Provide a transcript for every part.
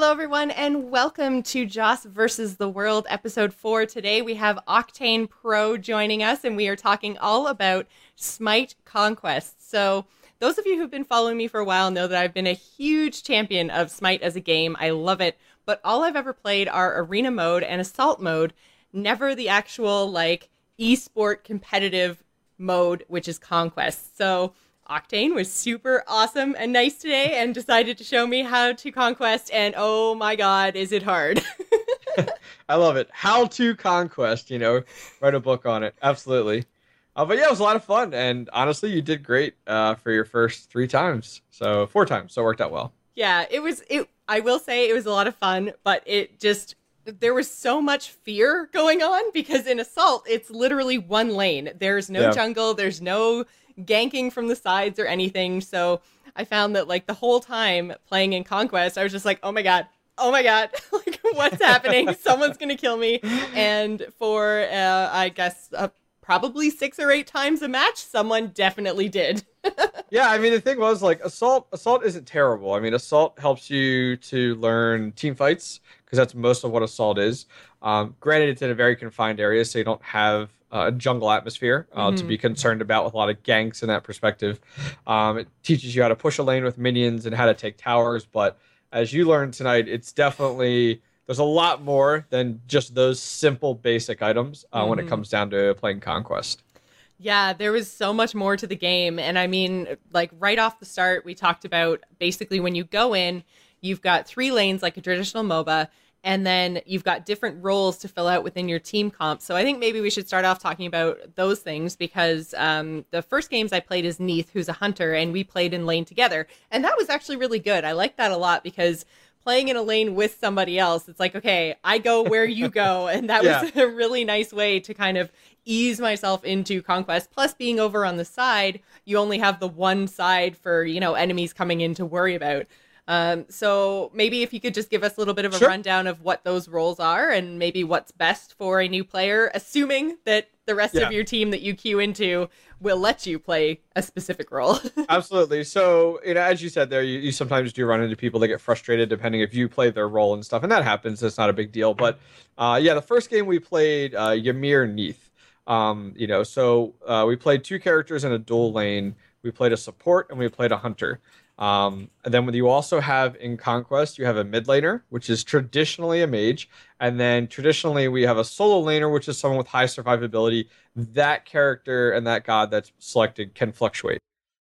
Hello, everyone, and welcome to Joce versus the World, episode four. Today we have Octane Pro joining us, and we are talking all about Smite Conquest. So, those of you who've been following me for a while know that I've been a huge champion of Smite as a game. I love it, but all I've ever played are arena mode and assault mode, never the actual like esport competitive mode, which is Conquest. So, Octane was super awesome and nice today and decided to show me how to conquest and oh my god, is it hard. I love it. How to conquest, you know, write a book on it. Absolutely. Uh, but yeah, it was a lot of fun and honestly, you did great uh, for your first 3 times. So, 4 times, so it worked out well. Yeah, it was it I will say it was a lot of fun, but it just there was so much fear going on because in assault it's literally one lane. There's no yeah. jungle, there's no ganking from the sides or anything. So I found that like the whole time playing in Conquest, I was just like, oh my god, oh my god, like what's happening? Someone's gonna kill me. And for uh, I guess uh, probably six or eight times a match, someone definitely did. yeah, I mean the thing was like assault. Assault isn't terrible. I mean assault helps you to learn team fights because that's most of what assault is. Um, granted, it's in a very confined area, so you don't have uh, jungle atmosphere uh, mm-hmm. to be concerned about with a lot of ganks in that perspective. Um, it teaches you how to push a lane with minions and how to take towers, but as you learned tonight, it's definitely there's a lot more than just those simple basic items uh, mm-hmm. when it mm-hmm. comes down to playing conquest. Yeah, there was so much more to the game. And I mean, like right off the start, we talked about basically when you go in, you've got three lanes like a traditional MOBA and then you've got different roles to fill out within your team comp. So I think maybe we should start off talking about those things because um, the first games I played is Neith, who's a hunter, and we played in lane together, and that was actually really good. I like that a lot because playing in a lane with somebody else, it's like okay, I go where you go, and that yeah. was a really nice way to kind of ease myself into conquest. Plus, being over on the side, you only have the one side for you know enemies coming in to worry about. Um, so maybe if you could just give us a little bit of a sure. rundown of what those roles are and maybe what's best for a new player, assuming that the rest yeah. of your team that you queue into will let you play a specific role. Absolutely. So, you know, as you said there, you, you, sometimes do run into people that get frustrated depending if you play their role and stuff, and that happens. It's not a big deal. But uh, yeah, the first game we played, uh, Ymir Neith. Um, you know, so uh, we played two characters in a dual lane. We played a support and we played a hunter. Um, and then you also have in Conquest, you have a mid laner, which is traditionally a mage. And then traditionally we have a solo laner, which is someone with high survivability. That character and that god that's selected can fluctuate.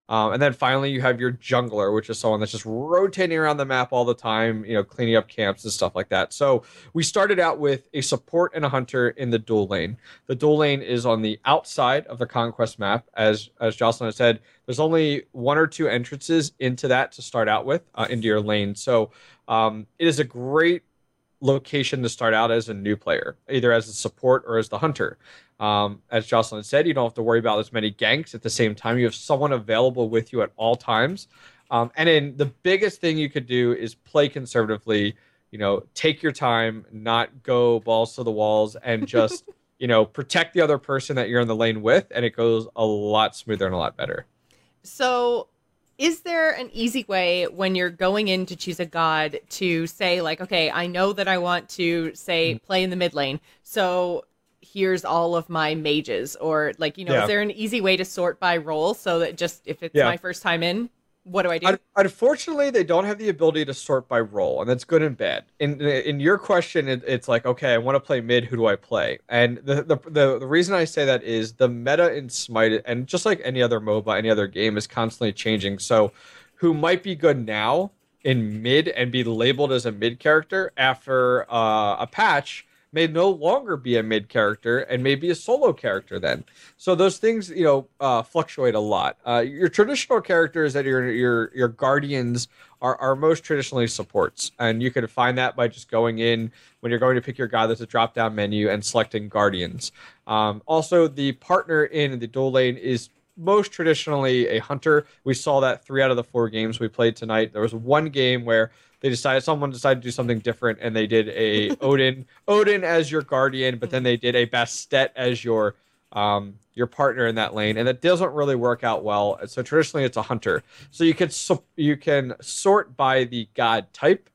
Um, and then finally, you have your jungler, which is someone that's just rotating around the map all the time, you know, cleaning up camps and stuff like that. So we started out with a support and a hunter in the dual lane. The dual lane is on the outside of the conquest map, as as Jocelyn said. There's only one or two entrances into that to start out with uh, into your lane. So um, it is a great location to start out as a new player, either as a support or as the hunter. Um, as Jocelyn said, you don't have to worry about as many ganks at the same time. You have someone available with you at all times. Um, and then the biggest thing you could do is play conservatively. You know, take your time, not go balls to the walls, and just you know protect the other person that you're in the lane with, and it goes a lot smoother and a lot better. So is there an easy way when you're going in to choose a god to say like okay i know that i want to say mm. play in the mid lane so here's all of my mages or like you know yeah. is there an easy way to sort by role so that just if it's yeah. my first time in what do I do? Unfortunately, they don't have the ability to sort by role, and that's good and bad. In in your question, it, it's like, okay, I want to play mid. Who do I play? And the, the the the reason I say that is the meta in Smite, and just like any other MOBA, any other game, is constantly changing. So, who might be good now in mid and be labeled as a mid character after uh, a patch may no longer be a mid character and may be a solo character then. So those things, you know, uh, fluctuate a lot. Uh, your traditional characters that your your your guardians are, are most traditionally supports, and you can find that by just going in when you're going to pick your god. There's a drop down menu and selecting guardians. Um, also, the partner in the dual lane is most traditionally a hunter. We saw that three out of the four games we played tonight. There was one game where they decided someone decided to do something different and they did a Odin Odin as your guardian, but then they did a Bastet as your um, your partner in that lane, and that doesn't really work out well. So traditionally, it's a hunter. So you can you can sort by the god type,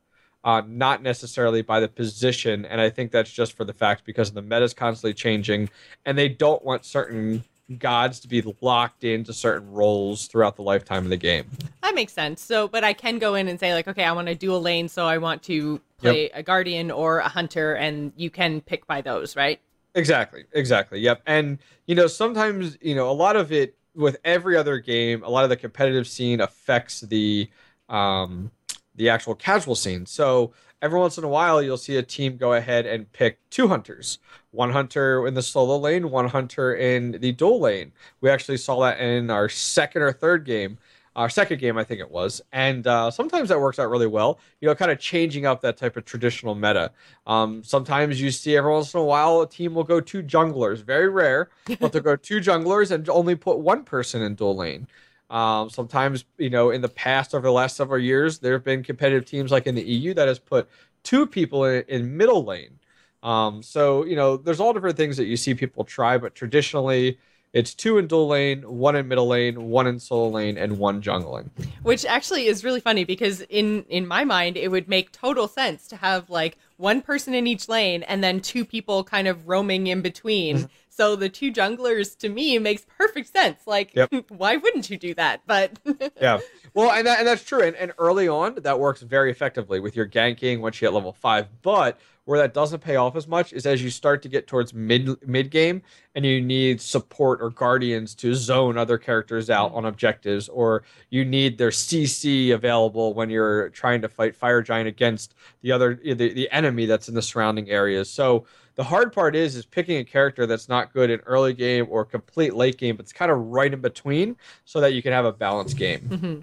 uh, not necessarily by the position. And I think that's just for the fact because the meta is constantly changing, and they don't want certain gods to be locked into certain roles throughout the lifetime of the game. That makes sense. So, but I can go in and say like, okay, I want to do a lane, so I want to play yep. a guardian or a hunter, and you can pick by those, right? Exactly. Exactly. Yep. And you know, sometimes you know a lot of it with every other game, a lot of the competitive scene affects the um, the actual casual scene. So every once in a while, you'll see a team go ahead and pick two hunters one hunter in the solo lane, one hunter in the dual lane. We actually saw that in our second or third game our second game, I think it was. And uh, sometimes that works out really well, you know, kind of changing up that type of traditional meta. Um, sometimes you see every once in a while a team will go two junglers, very rare, but they'll go two junglers and only put one person in dual lane. Um, sometimes, you know, in the past, over the last several years, there have been competitive teams like in the EU that has put two people in, in middle lane. Um, so, you know, there's all different things that you see people try, but traditionally, it's two in dual lane, one in middle lane, one in solo lane, and one jungling. Which actually is really funny because in in my mind it would make total sense to have like one person in each lane and then two people kind of roaming in between. Mm-hmm. So the two junglers to me makes perfect sense. Like, yep. why wouldn't you do that? But yeah, well, and that, and that's true. And, and early on, that works very effectively with your ganking once you hit level five. But where that doesn't pay off as much is as you start to get towards mid mid game and you need support or guardians to zone other characters out mm-hmm. on objectives or you need their CC available when you're trying to fight fire giant against the other the, the enemy that's in the surrounding areas. So the hard part is is picking a character that's not good in early game or complete late game, but it's kind of right in between so that you can have a balanced game. Mm-hmm.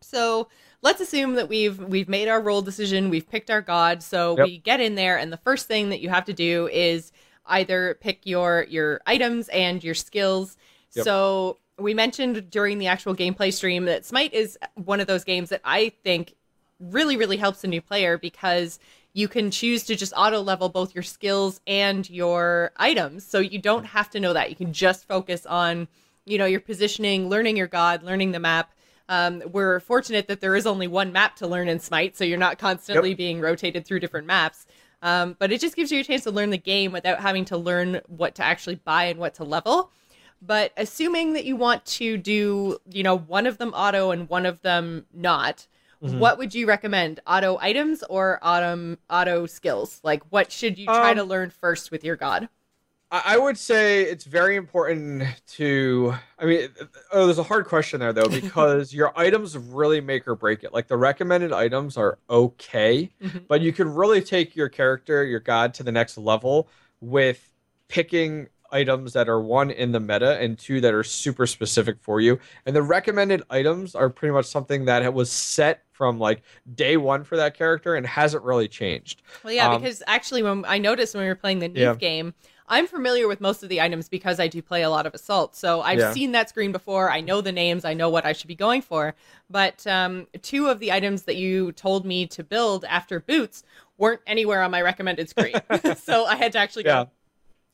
So let's assume that we've we've made our role decision, we've picked our god, so yep. we get in there and the first thing that you have to do is either pick your your items and your skills. Yep. So we mentioned during the actual gameplay stream that Smite is one of those games that I think really really helps a new player because you can choose to just auto level both your skills and your items. So you don't have to know that. You can just focus on, you know, your positioning, learning your god, learning the map, um, we're fortunate that there is only one map to learn in Smite, so you're not constantly yep. being rotated through different maps. Um, but it just gives you a chance to learn the game without having to learn what to actually buy and what to level. But assuming that you want to do, you know, one of them auto and one of them not, mm-hmm. what would you recommend? Auto items or auto auto skills? Like, what should you try um, to learn first with your god? I would say it's very important to. I mean, oh, there's a hard question there though because your items really make or break it. Like the recommended items are okay, mm-hmm. but you can really take your character, your god, to the next level with picking items that are one in the meta and two that are super specific for you. And the recommended items are pretty much something that was set from like day one for that character and hasn't really changed. Well, yeah, um, because actually, when I noticed when we were playing the Neith yeah. game I'm familiar with most of the items because I do play a lot of Assault. So I've yeah. seen that screen before. I know the names. I know what I should be going for. But um, two of the items that you told me to build after boots weren't anywhere on my recommended screen. so I had to actually yeah. go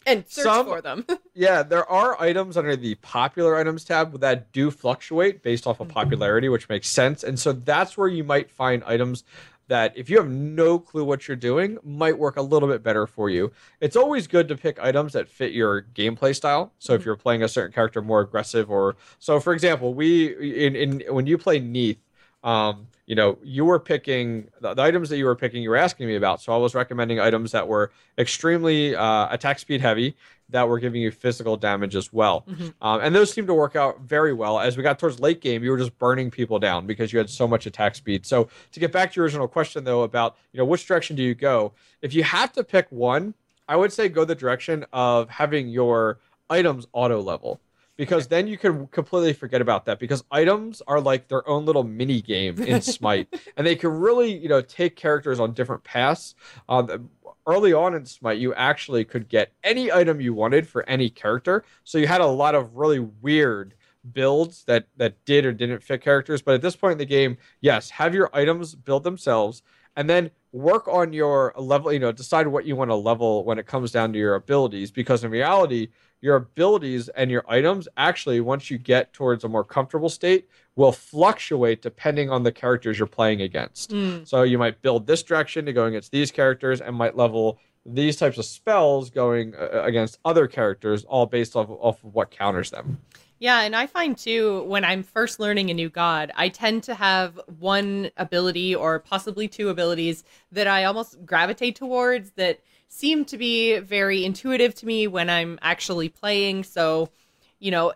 and search Some, for them. yeah, there are items under the popular items tab that do fluctuate based off of mm-hmm. popularity, which makes sense. And so that's where you might find items that if you have no clue what you're doing might work a little bit better for you. It's always good to pick items that fit your gameplay style. So if mm-hmm. you're playing a certain character more aggressive or so for example, we in, in when you play Neith, um, you know, you were picking the, the, items that you were picking, you were asking me about. So I was recommending items that were extremely uh, attack speed heavy, that were giving you physical damage as well. Mm-hmm. Um, and those seemed to work out very well. As we got towards late game, you were just burning people down because you had so much attack speed. So to get back to your original question though about you know which direction do you go? If you have to pick one, I would say go the direction of having your items auto level because then you can completely forget about that because items are like their own little mini game in smite and they can really you know take characters on different paths uh, early on in smite you actually could get any item you wanted for any character so you had a lot of really weird builds that that did or didn't fit characters but at this point in the game yes have your items build themselves and then work on your level. You know, decide what you want to level when it comes down to your abilities, because in reality, your abilities and your items actually, once you get towards a more comfortable state, will fluctuate depending on the characters you're playing against. Mm. So you might build this direction to go against these characters, and might level these types of spells going uh, against other characters, all based off, off of what counters them. Yeah, and I find too when I'm first learning a new god, I tend to have one ability or possibly two abilities that I almost gravitate towards that seem to be very intuitive to me when I'm actually playing. So, you know,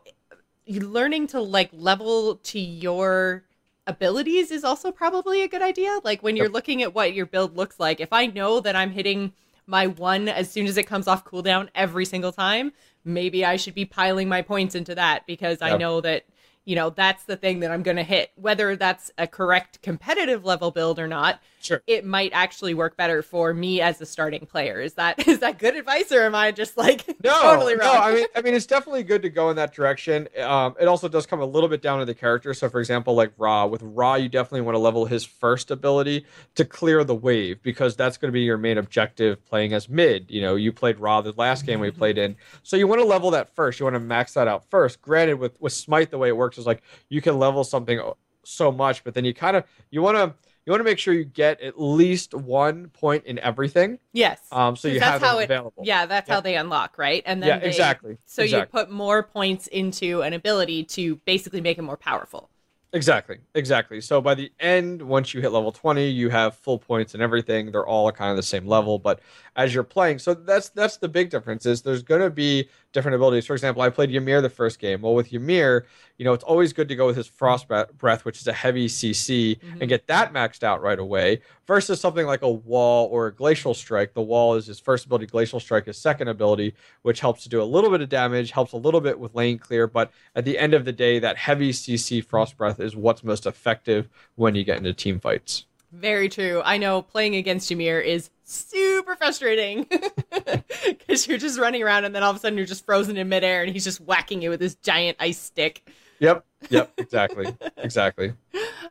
learning to like level to your abilities is also probably a good idea. Like when you're looking at what your build looks like, if I know that I'm hitting my one as soon as it comes off cooldown every single time, maybe I should be piling my points into that because I know that, you know, that's the thing that I'm going to hit. Whether that's a correct competitive level build or not, Sure. it might actually work better for me as a starting player. Is that is that good advice or am I just like No, totally wrong? no. I mean, I mean, it's definitely good to go in that direction. Um, it also does come a little bit down to the character. So, for example, like Ra, with Ra, you definitely want to level his first ability to clear the wave because that's going to be your main objective playing as mid. You know, you played Ra the last game we played in, so you want to level that first. You want to max that out first. Granted, with with Smite, the way it works is like you can level something so much, but then you kind of you want to. You want to make sure you get at least one point in everything, yes. um, so you have how it available. yeah, that's how they unlock, right? And then yeah, they- exactly. So exactly. you put more points into an ability to basically make it more powerful. Exactly, exactly. So by the end, once you hit level 20, you have full points and everything. They're all kind of the same level, but as you're playing, so that's that's the big difference is there's going to be different abilities. For example, I played Ymir the first game. Well, with Ymir, you know, it's always good to go with his frost breath, which is a heavy CC, Mhm. and get that maxed out right away versus something like a wall or a glacial strike. The wall is his first ability, glacial strike his second ability, which helps to do a little bit of damage, helps a little bit with lane clear, but at the end of the day, that heavy CC frost breath is what's most effective when you get into team fights. Very true. I know playing against Ymir is super frustrating because you're just running around and then all of a sudden you're just frozen in midair and he's just whacking you with his giant ice stick. Yep, yep, exactly, exactly.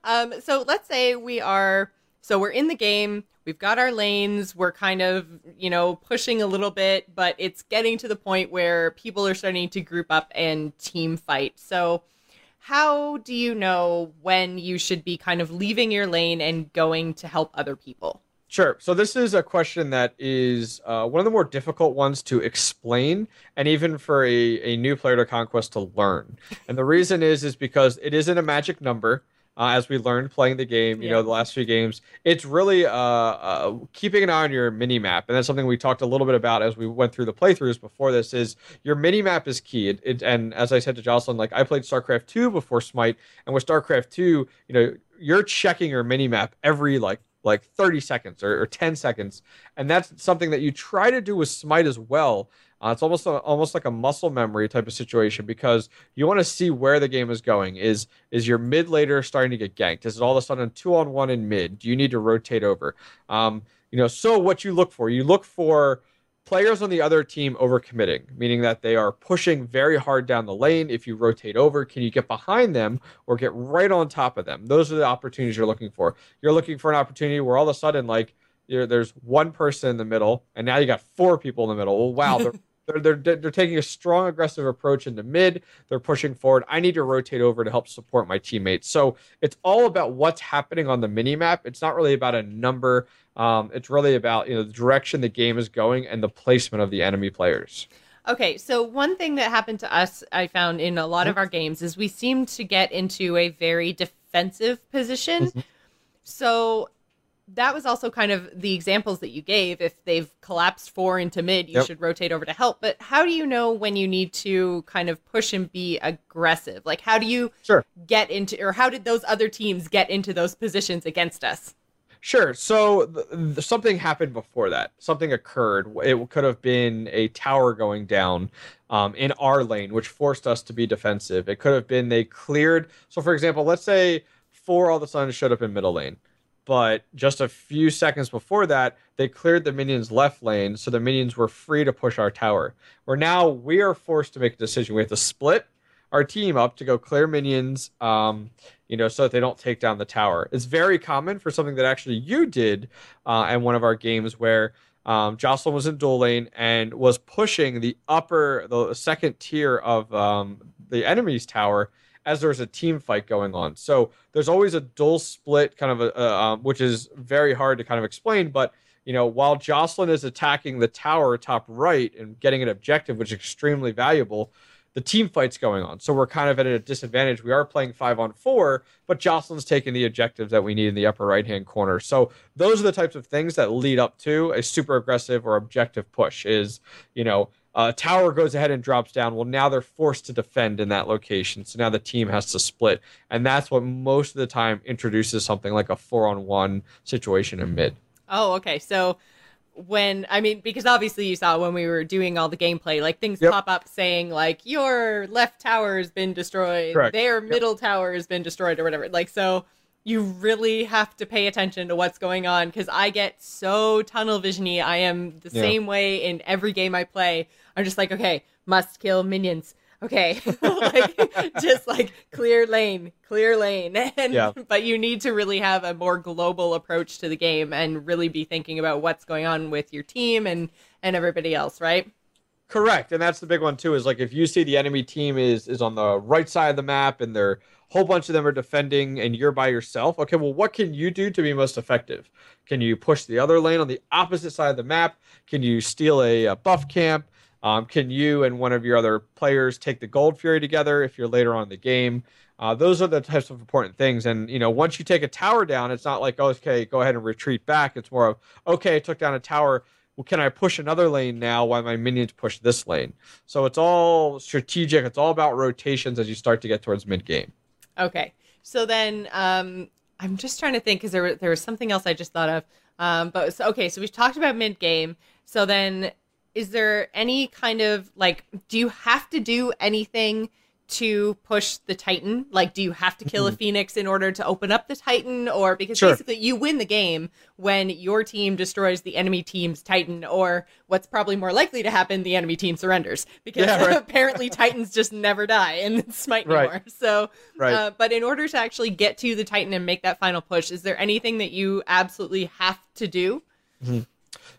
Um, so let's say we are so we're in the game, we've got our lanes, we're kind of, you know, pushing a little bit, but it's getting to the point where people are starting to group up and team fight. So how do you know when you should be kind of leaving your lane and going to help other people? Sure. So this is a question that is uh, one of the more difficult ones to explain, and even for a, a new player to conquest to learn. And the reason is is because it isn't a magic number. Uh, as we learned playing the game, you Yeah. know, the last few games, it's really uh, uh, keeping an eye on your mini map, and that's something we talked a little bit about as we went through the playthroughs before this. Is your mini map is key, it, it, and as I said to Jocelyn, like I played StarCraft two before Smite, and with StarCraft two, you know, you're checking your mini map every like like 30 seconds or, or 10 seconds. And that's something that you try to do with smite as well. Uh, it's almost a, almost like a muscle memory type of situation because you want to see where the game is going. Is is your mid laner starting to get ganked? Is it all of a sudden two on one in mid? Do you need to rotate over? Um, you know so what you look for. You look for players on the other team overcommitting, meaning that they are pushing very hard down the lane. If you rotate over, can you get behind them or get right on top of them? Those are the opportunities you're looking for. You're looking for an opportunity where all of a sudden, like, there's one person in the middle, and now you got four people in the middle. Well, wow, they're, they're, they're, they're taking a strong, aggressive approach into mid. They're pushing forward. I need to rotate over to help support my teammates. So it's all about what's happening on the mini map. It's not really about a number. Um, it's really about you know the direction the game is going and the placement of the enemy players. Okay, so one thing that happened to us, I found in a lot of our games, is we seemed to get into a very defensive position. Mhm. So that was also kind of the examples that you gave. If they've collapsed four into mid, you Yep. should rotate over to help. But how do you know when you need to kind of push and be aggressive? Like, how do you Sure. get into, or how did those other teams get into those positions against us? Sure. So th- th- something happened before that. Something occurred. It could have been a tower going down um, in our lane, which forced us to be defensive. It could have been they cleared. So, for example, let's say four all of a sudden showed up in middle lane, but just a few seconds before that, they cleared the minions' left lane, so the minions were free to push our tower. Where now we are forced to make a decision. We have to split. our team up to go clear minions, um, you know, so that they don't take down the tower. It's very common for something that actually you did uh, in one of our games where um, Jocelyn was in dual lane and was pushing the upper, the second tier of um, the enemy's tower as there's a team fight going on. So there's always a dual split kind of a, uh, um, which is very hard to kind of explain, but you know, while Jocelyn is attacking the tower top right and getting an objective, which is extremely valuable, the team fight's going on. So we're kind of at a disadvantage. We are playing five on four, but Jocelyn's taking the objectives that we need in the upper right hand corner. So those are the types of things that lead up to a super aggressive or objective push is, you know, uh, tower goes ahead and drops down. Well, now they're forced to defend in that location. So now the team has to split. And that's what most of the time introduces something like a four on one situation in mid. Oh, okay. So when I mean, because obviously you saw when we were doing all the gameplay, like things Yep. pop up saying like your left tower has been destroyed, Correct. their middle tower has been destroyed, or whatever. Like so. You really have to pay attention to what's going on because I get so tunnel visiony. I am the Yeah. same way in every game I play. I'm just like, okay, must kill minions. Okay, like just like clear lane, clear lane, and Yeah. but you need to really have a more global approach to the game and really be thinking about what's going on with your team and and everybody else, right? Correct, and that's the big one too. Is like if you see the enemy team is is on the right side of the map and they're whole bunch of them are defending and you're by yourself. Okay, well, what can you do to be most effective? Can you push the other lane on the opposite side of the map? Can you steal a, a buff camp? Um, can you and one of your other players take the Gold Fury together if you're later on in the game? Uh, those are the types of important things. And you know, once you take a tower down, it's not like oh, okay, go ahead and retreat back. It's more of okay, I took down a tower well, can I push another lane now while my minions push this lane? So it's all strategic. It's all about rotations as you start to get towards mid game. Okay, so then um, I'm just trying to think because there there was something else I just thought of. Um, but so, okay, so we've talked about mid game. So then, is there any kind of like, do you have to do anything? To push the Titan, like, do you have to kill a Phoenix in order to open up the Titan, or because Sure. basically you win the game when your team destroys the enemy team's Titan, or what's probably more likely to happen, the enemy team surrenders because Yeah, right. apparently Titans just never die in Smite Right. anymore. So, Right. uh, but in order to actually get to the Titan and make that final push, is there anything that you absolutely have to do?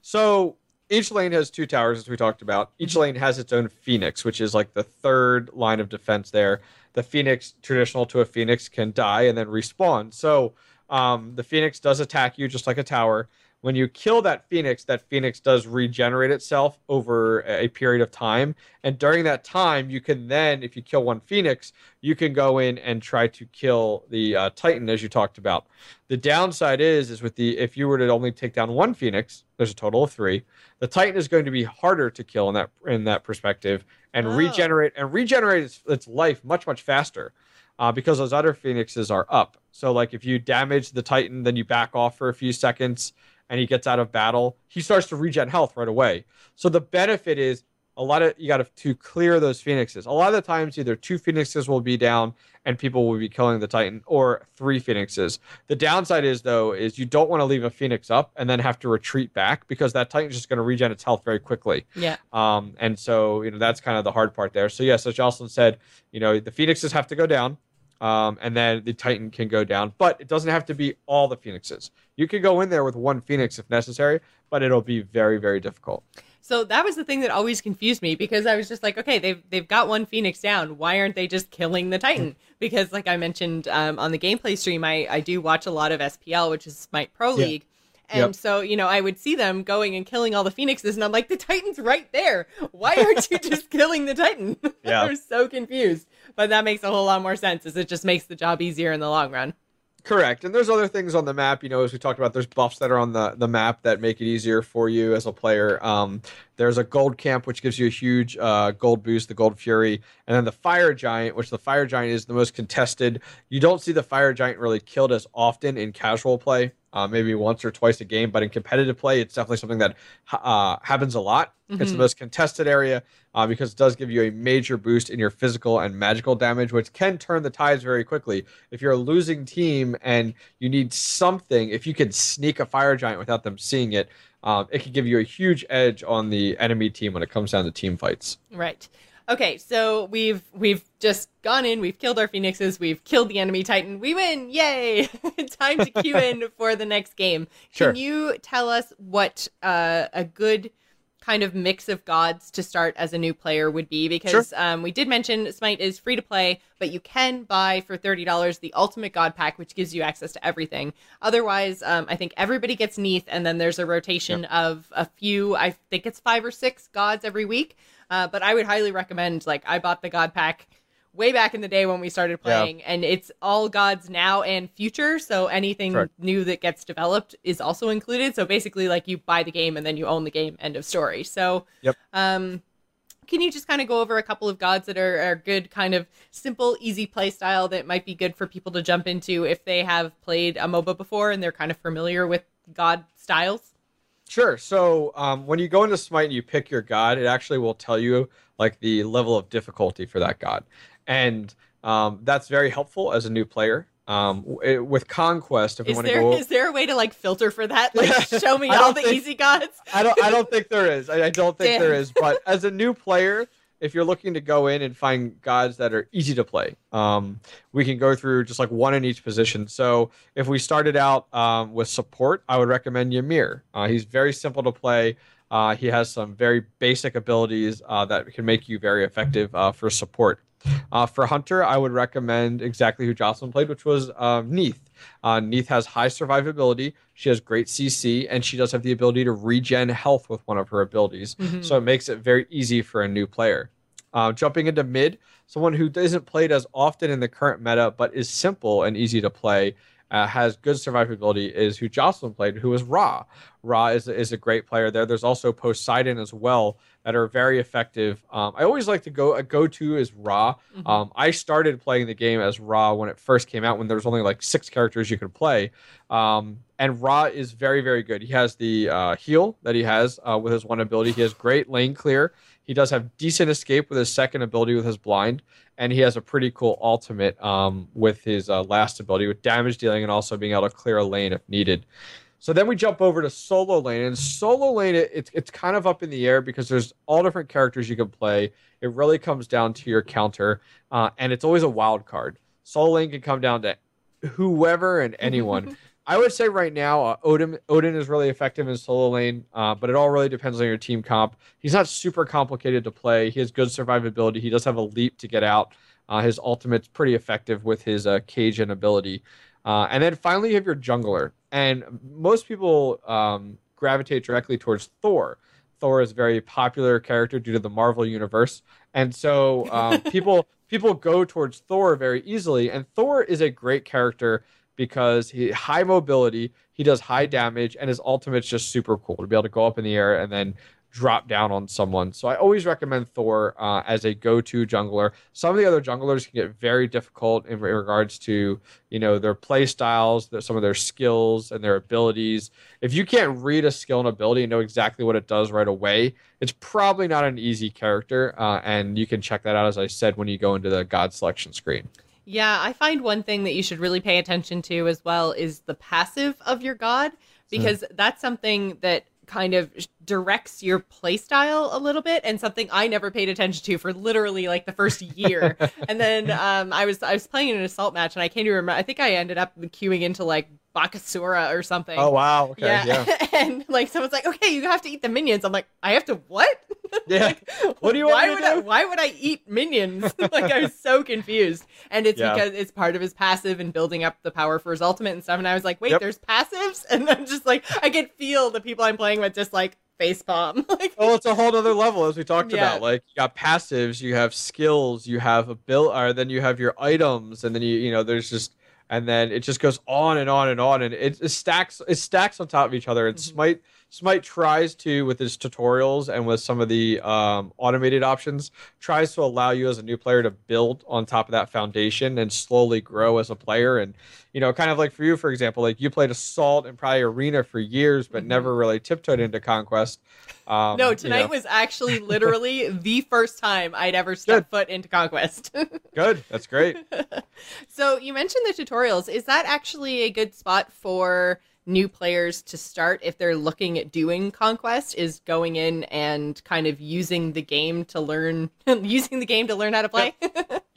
So each lane has two towers, as we talked about. Each lane has its own Phoenix, which is like the third line of defense there. The Phoenix, traditional to a Phoenix, can die and then respawn. So um, the Phoenix does attack you just like a tower. When you kill that Phoenix, that Phoenix does regenerate itself over a period of time. And during that time, you can then, if you kill one Phoenix, you can go in and try to kill the uh, Titan, as you talked about. The downside is, is with the if you were to only take down one Phoenix, there's a total of three. The Titan is going to be harder to kill in that in that perspective, and Oh. regenerate and regenerate its, its life much much faster, uh, because those other Phoenixes are up. So like if you damage the Titan, then you back off for a few seconds, and he gets out of battle, he starts to regen health right away. So the benefit is a lot of you got to to clear those phoenixes. A lot of the times, either two phoenixes will be down and people will be killing the titan, or three phoenixes. The downside is though is you don't want to leave a phoenix up and then have to retreat back because that titan's just going to regen its health very quickly. Yeah. Um, and so you know that's kind of the hard part there. So yes, as Jocelyn said, you know the phoenixes have to go down. Um, and then the Titan can go down, but it doesn't have to be all the Phoenixes. You can go in there with one Phoenix if necessary, but it'll be very, very difficult. So that was the thing that always confused me because I was just like, okay, they've they've got one Phoenix down. Why aren't they just killing the Titan? Because like I mentioned um, on the gameplay stream, I I do watch a lot of SPL, which is Smite Pro Yeah. League. And Yep. so, you know, I would see them going and killing all the phoenixes, and I'm like, the Titan's right there. Why aren't you just killing the Titan? Yeah. I was so confused. But that makes a whole lot more sense, as it just makes the job easier in the long run. Correct. And there's other things on the map, you know, as we talked about, there's buffs that are on the, the map that make it easier for you as a player. Um, there's a gold camp, which gives you a huge uh, gold boost, the gold fury. And then the fire giant, which the fire giant is the most contested. You don't see the fire giant really killed as often in casual play, uh, maybe once or twice a game. But in competitive play, it's definitely something that uh, happens a lot. It's the Mhm. most contested area uh, because it does give you a major boost in your physical and magical damage, which can turn the tides very quickly. If you're a losing team and you need something, if you can sneak a fire giant without them seeing it, um, it can give you a huge edge on the enemy team when it comes down to team fights. Right. Okay, so we've we've just gone in, we've killed our phoenixes, we've killed the enemy titan, we win! Yay! Time to queue in for the next game. Sure. Can you tell us what uh, a good kind of mix of gods to start as a new player would be? Because um, we did mention Smite is free to play, but you can buy for thirty dollars the Ultimate God Pack, which gives you access to everything. Otherwise, um, I think everybody gets Neith, and then there's a rotation of a few. I think it's five or six gods every week. Uh, but I would highly recommend. Like, I bought the God Pack way back in the day when we started Yeah. playing, and it's all gods now and future. So anything Correct. new that gets developed is also included. So basically, like you buy the game and then you own the game. End of story. So, Yep. um, can you just kind of go over a couple of gods that are, are good, kind of simple, easy play style that might be good for people to jump into if they have played a MOBA before and they're kind of familiar with god styles? Sure. So um, when you go into Smite and you pick your god, it actually will tell you like the level of difficulty for that god, and um, that's very helpful as a new player. Um, w- with Conquest, if we Is want to go, is there a way to like filter for that? Like, show me all the think- easy gods. I don't. I don't think there is. I, I don't think there Damn. is. But as a new player, if you're looking to go in and find gods that are easy to play, um, we can go through just like one in each position. So if we started out um, with support, I would recommend Ymir. Uh, he's very simple to play. Uh, he has some very basic abilities uh, that can make you very effective uh, for support. Uh, for Hunter, I would recommend exactly who Jocelyn played, which was um, Neith. Uh, Neith has high survivability. She has great CC, and she does have the ability to regen health with one of her abilities. Mhm. So it makes it very easy for a new player. Uh, jumping into mid, someone who isn't played as often in the current meta, but is simple and easy to play, uh, has good survivability, is who Jocelyn played, who is Ra. Ra is, is a great player there. There's also Poseidon as well that are very effective. Um, I always like to go a go to is Ra. Mhm. Um, I started playing the game as Ra when it first came out, when there was only like six characters you could play. Um, and Ra is very, very good. He has the uh, heal that he has uh, with his one ability. He has great lane clear. He does have decent escape with his second ability with his blind, and he has a pretty cool ultimate um, with his uh, last ability with damage dealing and also being able to clear a lane if needed. So then we jump over to solo lane, and solo lane it, it's it's kind of up in the air because there's all different characters you can play. It really comes down to your counter, uh, and it's always a wild card. Solo lane can come down to whoever and anyone. I would say right now, uh, Odin Odin is really effective in solo lane, uh, but it all really depends on your team comp. He's not super complicated to play. He has good survivability. He does have a leap to get out. Uh, his ultimate's pretty effective with his uh, cage and ability. Uh, and then finally, you have your jungler, and most people um, gravitate directly towards Thor. Thor is a very popular character due to the Marvel universe, and so um, people people go towards Thor very easily. And Thor is a great character because he high mobility, he does high damage, and his ultimate's just super cool to be able to go up in the air and then drop down on someone. So I always recommend Thor uh, as a go-to jungler. Some of the other junglers can get very difficult in regards to you know their play styles, their, some of their skills and their abilities. If you can't read a skill and ability and know exactly what it does right away, it's probably not an easy character. Uh, and you can check that out as I said when you go into the god selection screen. Yeah, I find one thing that you should really pay attention to as well is the passive of your god because that's something that kind of directs your playstyle a little bit and something I never paid attention to for literally like the first year. and then um, I was I was playing an assault match and I can't even remember I think I ended up queuing into like Bakasura or something. Oh wow! Okay, yeah. yeah. and like someone's like, okay, you have to eat the minions. I'm like, I have to what? Yeah. Like, What do you want why would I, do? why would I eat minions? like I was so confused. And it's Yeah. because it's part of his passive and building up the power for his ultimate and stuff. And I was like, wait, Yep. there's passives? And I'm just like I could feel the people I'm playing with just like face palm. like Well, it's a whole other level as we talked Yeah. about. Like you got passives, you have skills, you have a bill, or then you have your items, and then you you know there's just and then it just goes on and on and on, and it, it stacks it stacks on top of each other. And Mhm. Smite Smite tries to with his tutorials and with some of the um, automated options tries to allow you as a new player to build on top of that foundation and slowly grow as a player and you know kind of like for you for example like you played assault and probably arena for years but Mhm. never really tiptoed into conquest um, no, you tonight know. was actually literally the first time I'd ever stepped foot into Conquest. Good. That's great. so you mentioned the tutorials. Is that actually a good spot for new players to start if they're looking at doing conquest is going in and kind of using the game to learn using the game to learn how to play.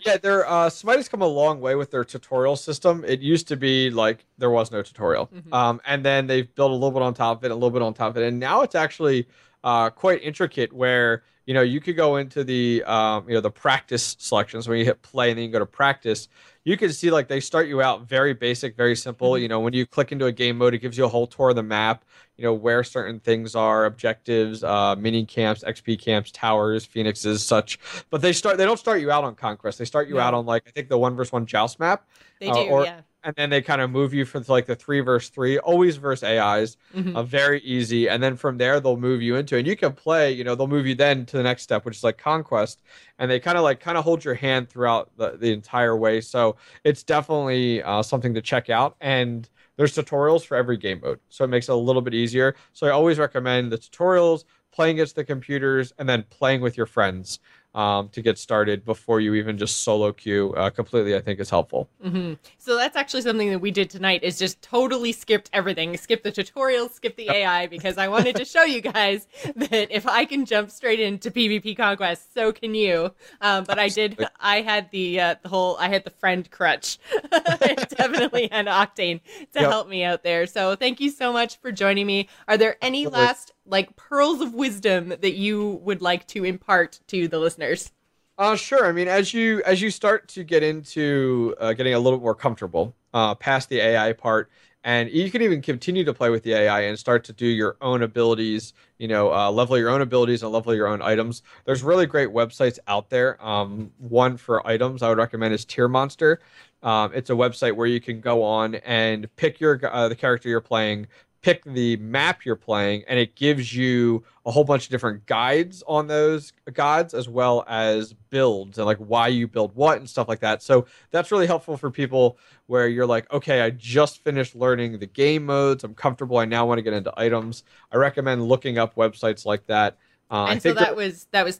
yeah, their uh, Smite has come a long way with their tutorial system. It used to be like there was no tutorial, mm-hmm. um, and then they've built a little bit on top of it, a little bit on top of it, and now it's actually uh, quite intricate where you know you could go into the um, you know the practice selections. When you hit play and then you go to practice you can see like they start you out very basic very simple. Mm-hmm. you know when you click into a game mode it gives you a whole tour of the map you know where certain things are objectives uh, mini camps xp camps towers phoenixes such. But they start they don't start you out on conquest. They start you no. out on like i think the one versus one joust map they uh, do or, yeah and then they kind of move you from like the three versus three, always versus AIs, mm-hmm. uh, very easy. And then from there, they'll move you into, and you can play. You know, they'll move you then to the next step, which is like conquest, and they kind of like kind of hold your hand throughout the, the entire way. So it's definitely uh, something to check out. And there's tutorials for every game mode, so it makes it a little bit easier. So I always recommend the tutorials, playing against the computers, and then playing with your friends um, to get started before you even just solo queue uh, completely i think is helpful. Mm-hmm. so that's actually something that we did tonight is just totally skipped everything. Skip the tutorial skip the ai because i wanted to show you guys that if i can jump straight into pvp conquest so can you. Um, but i did i had the uh, the whole i had the friend crutch. Definitely had octane to yep. help me out there. So thank you so much for joining me. Are there any last like pearls of wisdom that you would like to impart to the listeners? Uh, sure. I mean, as you as you start to get into uh, getting a little more comfortable uh, past the AI part, and you can even continue to play with the AI and start to do your own abilities. You know, uh, level your own abilities and level your own items. There's really great websites out there. Um, one for items I would recommend is Tiermonster. Um, it's a website where you can go on and pick your uh, the character you're playing, pick the map you're playing and it gives you a whole bunch of different guides on those gods as well as builds and like why you build what and stuff like that. So that's really helpful for people where you're like okay i just finished learning the game modes. I'm comfortable. I now want to get into items. I recommend looking up websites like that. Uh, and so that, that, was that was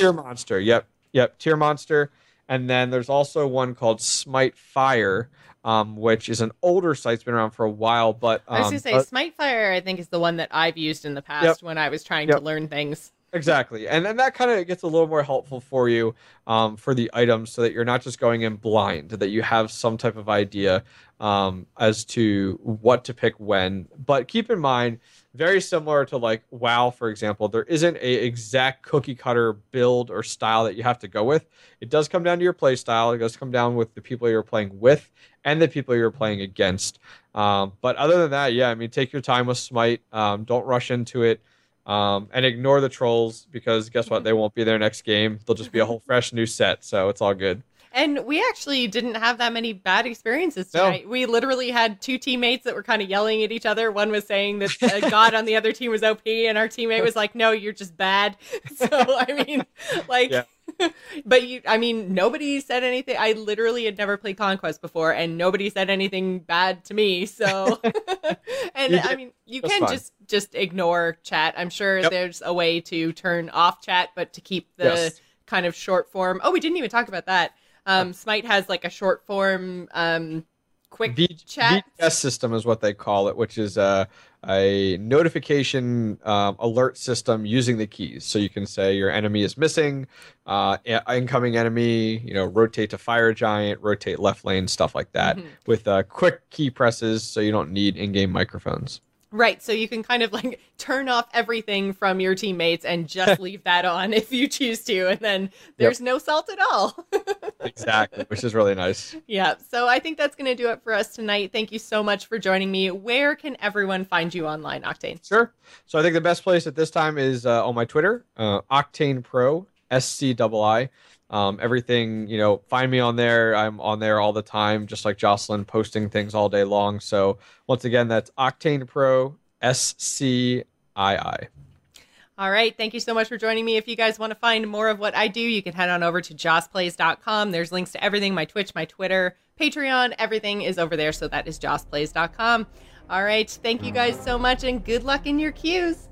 Tier Monster. yep. Yep. Tiermonster and then there's also one called SmiteFire um, which is an older site. It's been around for a while, but um, I was going to say uh, Fire. I think is the one that I've used in the past yep. when I was trying yep. to learn things. Exactly, and then that kind of gets a little more helpful for you um, for the items, so that you're not just going in blind. That you have some type of idea um, as to what to pick when. But keep in mind, very similar to like WoW, for example, there isn't a exact cookie cutter build or style that you have to go with. It does come down to your play style. It does come down with the people you're playing with and the people you're playing against. Um, but other than that, yeah, I mean, take your time with Smite. Um, don't rush into it. Um, and ignore the trolls because guess what? They mm-hmm. won't be there next game. They'll just be a whole mm-hmm. fresh new set, so it's all good. And we actually didn't have that many bad experiences tonight. No. We literally had two teammates that were kind of yelling at each other. One was saying that uh, a god on the other team was OP, and our teammate was like, "No, you're just bad." So I mean, like. Yeah. but you i mean nobody said anything i literally had never played conquest before and nobody said anything bad to me so and i mean you That's can fine. just just ignore chat i'm sure yep. there's a way to turn off chat but to keep the yes. kind of short form oh we didn't even talk about that um, Smite has like a short form, um, quick v- chat. VGS system is what they call it, which is a, a notification um, alert system using the keys. So you can say your enemy is missing, uh, incoming enemy, you know, rotate to fire giant, rotate left lane, stuff like that, mm-hmm. with uh, quick key presses, so you don't need in-game microphones. Right. So you can kind of like turn off everything from your teammates and just leave that on if you choose to. And then there's yep. no salt at all. exactly. Which is really nice. Yeah. So I think that's going to do it for us tonight. Thank you so much for joining me. Where can everyone find you online, Octane? Sure. So I think the best place at this time is uh, on my Twitter, uh, Octane Pro, S C I I. Um, everything, you know, find me on there. I'm on there all the time, just like Jocelyn, posting things all day long. So once again, that's Octane Pro S C I I. All right. Thank you so much for joining me. If you guys want to find more of what I do, you can head on over to joceplays.com. There's links to everything my Twitch, my Twitter, Patreon, everything is over there. So that is joceplays.com. All right. Thank you guys so much and good luck in your queues.